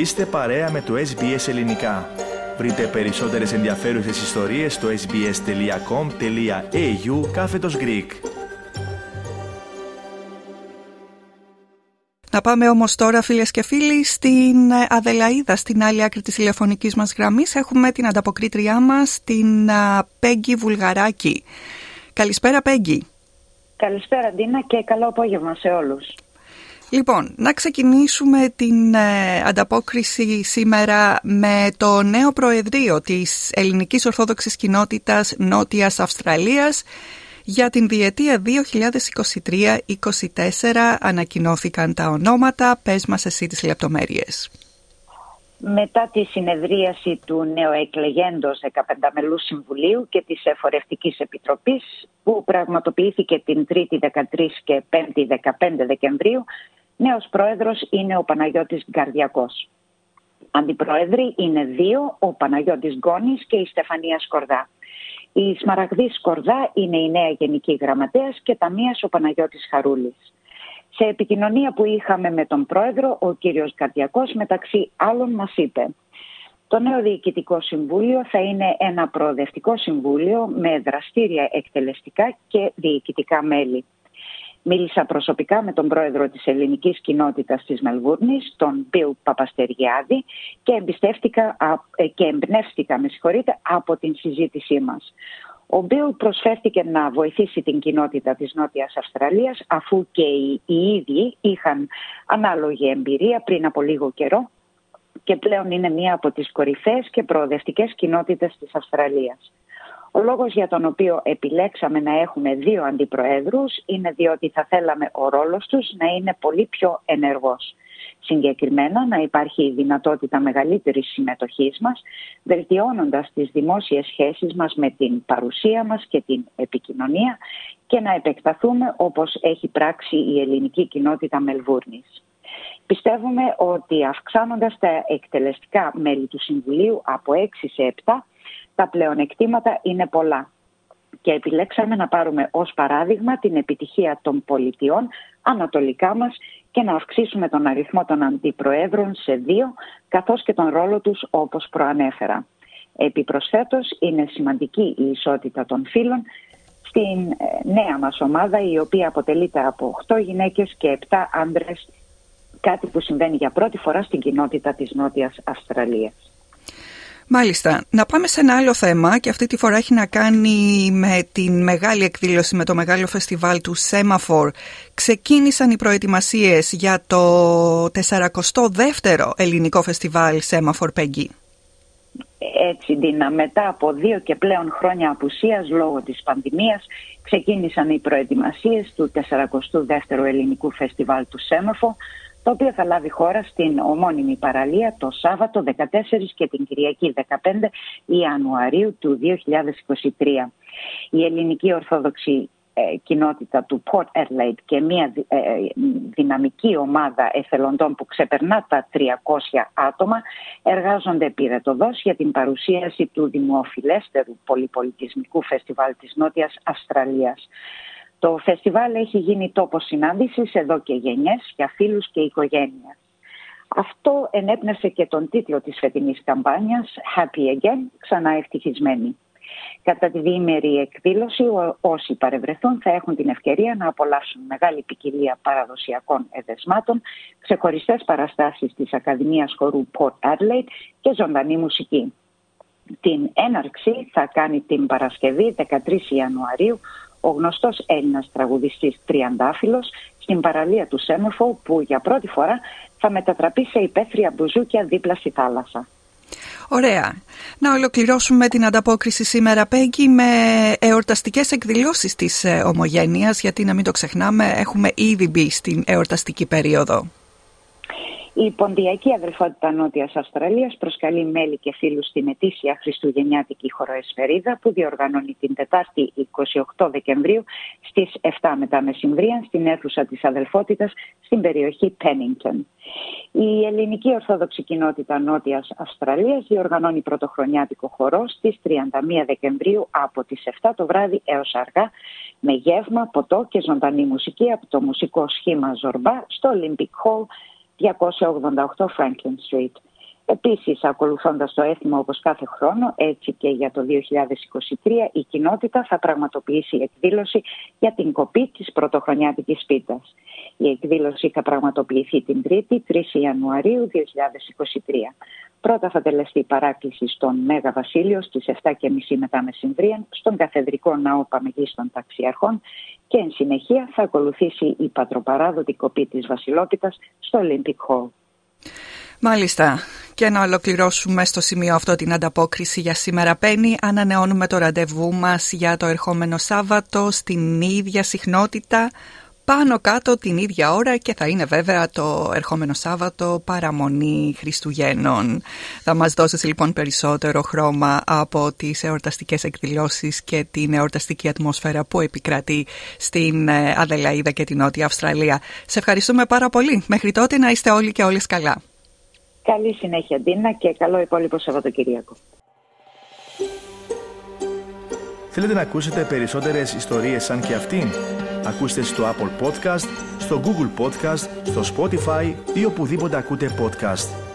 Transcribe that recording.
Είστε παρέα με το SBS Ελληνικά. Βρείτε περισσότερες ενδιαφέρουσες ιστορίες στο sbs.com.au κάθετος Greek. Να πάμε όμως τώρα φίλες και φίλοι στην Αδελαίδα, στην άλλη άκρη της τηλεφωνικής μας γραμμής. Έχουμε την ανταποκρίτριά μας, την Πέγγι Βουλγαράκη. Καλησπέρα Πέγγι. Καλησπέρα Ντίνα και καλό απόγευμα σε όλους. Λοιπόν, να ξεκινήσουμε την ε, ανταπόκριση σήμερα με το νέο Προεδρείο της Ελληνικής Ορθόδοξης Κοινότητας Νότιας Αυστραλίας για την διετία 2023-2024 ανακοινώθηκαν τα ονόματα. Πες μας εσύ τις λεπτομέρειες. Μετά τη συνεδρίαση του νεοεκλεγέντος 15 μελού Συμβουλίου και της Εφορευτικής Επιτροπής που πραγματοποιήθηκε την 3η 13 και 5η 15 Δεκεμβρίου Νέος πρόεδρος είναι ο Παναγιώτης Γκαρδιακός. Αντιπρόεδροι είναι δύο, ο Παναγιώτης Γκόνης και η Στεφανία Σκορδά. Η Σμαραγδή Σκορδά είναι η νέα γενική γραμματέας και ταμείας ο Παναγιώτης Χαρούλης. Σε επικοινωνία που είχαμε με τον πρόεδρο, ο κύριος Γκαρδιακός μεταξύ άλλων μας είπε το νέο Διοικητικό Συμβούλιο θα είναι ένα προοδευτικό συμβούλιο με δραστήρια εκτελεστικά και διοικητικά μέλη. Μίλησα προσωπικά με τον πρόεδρο της ελληνικής κοινότητας της Μελβούρνης, τον Μπιλ Παπαστεριάδη και, εμπιστεύτηκα, ε, και εμπνεύστηκα με από την συζήτησή μας. Ο Μπιλ προσφέρθηκε να βοηθήσει την κοινότητα της Νότιας Αυστραλίας αφού και οι, οι ίδιοι είχαν ανάλογη εμπειρία πριν από λίγο καιρό και πλέον είναι μία από τις κορυφαίες και προοδευτικές κοινότητες της Αυστραλίας. Ο λόγος για τον οποίο επιλέξαμε να έχουμε δύο αντιπροέδρους είναι διότι θα θέλαμε ο ρόλος τους να είναι πολύ πιο ενεργός. Συγκεκριμένα να υπάρχει η δυνατότητα μεγαλύτερης συμμετοχής μας, βελτιώνοντας τις δημόσιες σχέσεις μας με την παρουσία μας και την επικοινωνία και να επεκταθούμε όπως έχει πράξει η ελληνική κοινότητα Μελβούρνης. Πιστεύουμε ότι αυξάνοντας τα εκτελεστικά μέλη του Συμβουλίου από 6 σε 7 τα πλεονεκτήματα είναι πολλά. Και επιλέξαμε να πάρουμε ως παράδειγμα την επιτυχία των πολιτιών ανατολικά μας και να αυξήσουμε τον αριθμό των αντιπροέδρων σε δύο, καθώς και τον ρόλο τους όπως προανέφερα. Επιπροσθέτως είναι σημαντική η ισότητα των φύλων στην ε, νέα μας ομάδα η οποία αποτελείται από 8 γυναίκες και 7 άντρες κάτι που συμβαίνει για πρώτη φορά στην κοινότητα της Νότιας Αυστραλίας. Μάλιστα. Να πάμε σε ένα άλλο θέμα και αυτή τη φορά έχει να κάνει με την μεγάλη εκδήλωση, με το μεγάλο φεστιβάλ του Semaphore. Ξεκίνησαν οι προετοιμασίες για το 42ο ελληνικό φεστιβάλ Semaphore Peggy. Έτσι, Ντίνα, μετά από δύο και πλέον χρόνια απουσίας λόγω της πανδημίας ξεκίνησαν οι προετοιμασίες του 42ου ελληνικού φεστιβάλ του Σέμαφο το οποίο θα λάβει χώρα στην ομώνυμη παραλία το Σάββατο 14 και την Κυριακή 15 Ιανουαρίου του 2023. Η ελληνική Ορθόδοξη ε, κοινότητα του Port Adelaide και μια ε, ε, δυναμική ομάδα εθελοντών που ξεπερνά τα 300 άτομα εργάζονται πυρετοδός για την παρουσίαση του δημοφιλέστερου πολυπολιτισμικού φεστιβάλ της Νότιας Αυστραλίας. Το φεστιβάλ έχει γίνει τόπος συνάντησης εδώ και γενιές για φίλους και οικογένειας. Αυτό ενέπνευσε και τον τίτλο της φετινής καμπάνιας «Happy Again, ξανά ευτυχισμένοι». Κατά τη διήμερη εκδήλωση, όσοι παρευρεθούν θα έχουν την ευκαιρία να απολαύσουν μεγάλη ποικιλία παραδοσιακών εδεσμάτων, ξεχωριστές παραστάσεις της Ακαδημίας Χορού Port Adelaide και ζωντανή μουσική. Την έναρξη θα κάνει την Παρασκευή 13 Ιανουαρίου ο γνωστός Έλληνας τραγουδιστής Τριαντάφυλλος στην παραλία του Σέμεφο που για πρώτη φορά θα μετατραπεί σε υπαίθρια μπουζούκια δίπλα στη θάλασσα. Ωραία. Να ολοκληρώσουμε την ανταπόκριση σήμερα, Πέγκη, με εορταστικές εκδηλώσεις της ε, ομογένειας, γιατί να μην το ξεχνάμε, έχουμε ήδη μπει στην εορταστική περίοδο. Η Ποντιακή Αδερφότητα Νότιας Αυστραλίας προσκαλεί μέλη και φίλους στην ετήσια Χριστουγεννιάτικη Χοροεσφαιρίδα που διοργανώνει την Τετάρτη 28 Δεκεμβρίου στις 7 μετά μεσημβρία στην αίθουσα της Αδελφότητας στην περιοχή Πένιγκτον. Η ελληνική Ορθόδοξη Κοινότητα Νότιας Αυστραλίας διοργανώνει πρωτοχρονιάτικο χορό στις 31 Δεκεμβρίου από τις 7 το βράδυ έως αργά με γεύμα, ποτό και ζωντανή μουσική από το μουσικό σχήμα Ζορμπά στο Olympic Hall 288 Franklin Street. Επίσης, ακολουθώντας το έθιμο όπως κάθε χρόνο, έτσι και για το 2023, η κοινότητα θα πραγματοποιήσει εκδήλωση για την κοπή της πρωτοχρονιάτικης πίτας. Η εκδήλωση θα πραγματοποιηθεί την 3η, 3 Ιανουαρίου 2023. Πρώτα θα τελεστεί παράκληση στον Μέγα Βασίλειο στις 7.30 μετά μεσημβρίαν στον Καθεδρικό Ναό Παμεγίστων Ταξιαρχών και εν συνεχεία θα ακολουθήσει η πατροπαράδοτη κοπή της Βασιλόπιτας στο Olympic Hall. Μάλιστα. Και να ολοκληρώσουμε στο σημείο αυτό την ανταπόκριση για σήμερα Πέννη. Ανανεώνουμε το ραντεβού μας για το ερχόμενο Σάββατο στην ίδια συχνότητα πάνω κάτω την ίδια ώρα και θα είναι βέβαια το ερχόμενο Σάββατο παραμονή Χριστουγέννων. Θα μας δώσεις λοιπόν περισσότερο χρώμα από τις εορταστικές εκδηλώσεις και την εορταστική ατμόσφαιρα που επικρατεί στην ε, Αδελαίδα και την Νότια Αυστραλία. Σε ευχαριστούμε πάρα πολύ. Μέχρι τότε να είστε όλοι και όλες καλά. Καλή συνέχεια Ντίνα και καλό υπόλοιπο Σαββατοκυριακό. Θέλετε να ακούσετε περισσότερες ιστορίες σαν και αυτήν; Ακούστε στο Apple Podcast, στο Google Podcast, στο Spotify ή οπουδήποτε ακούτε podcast.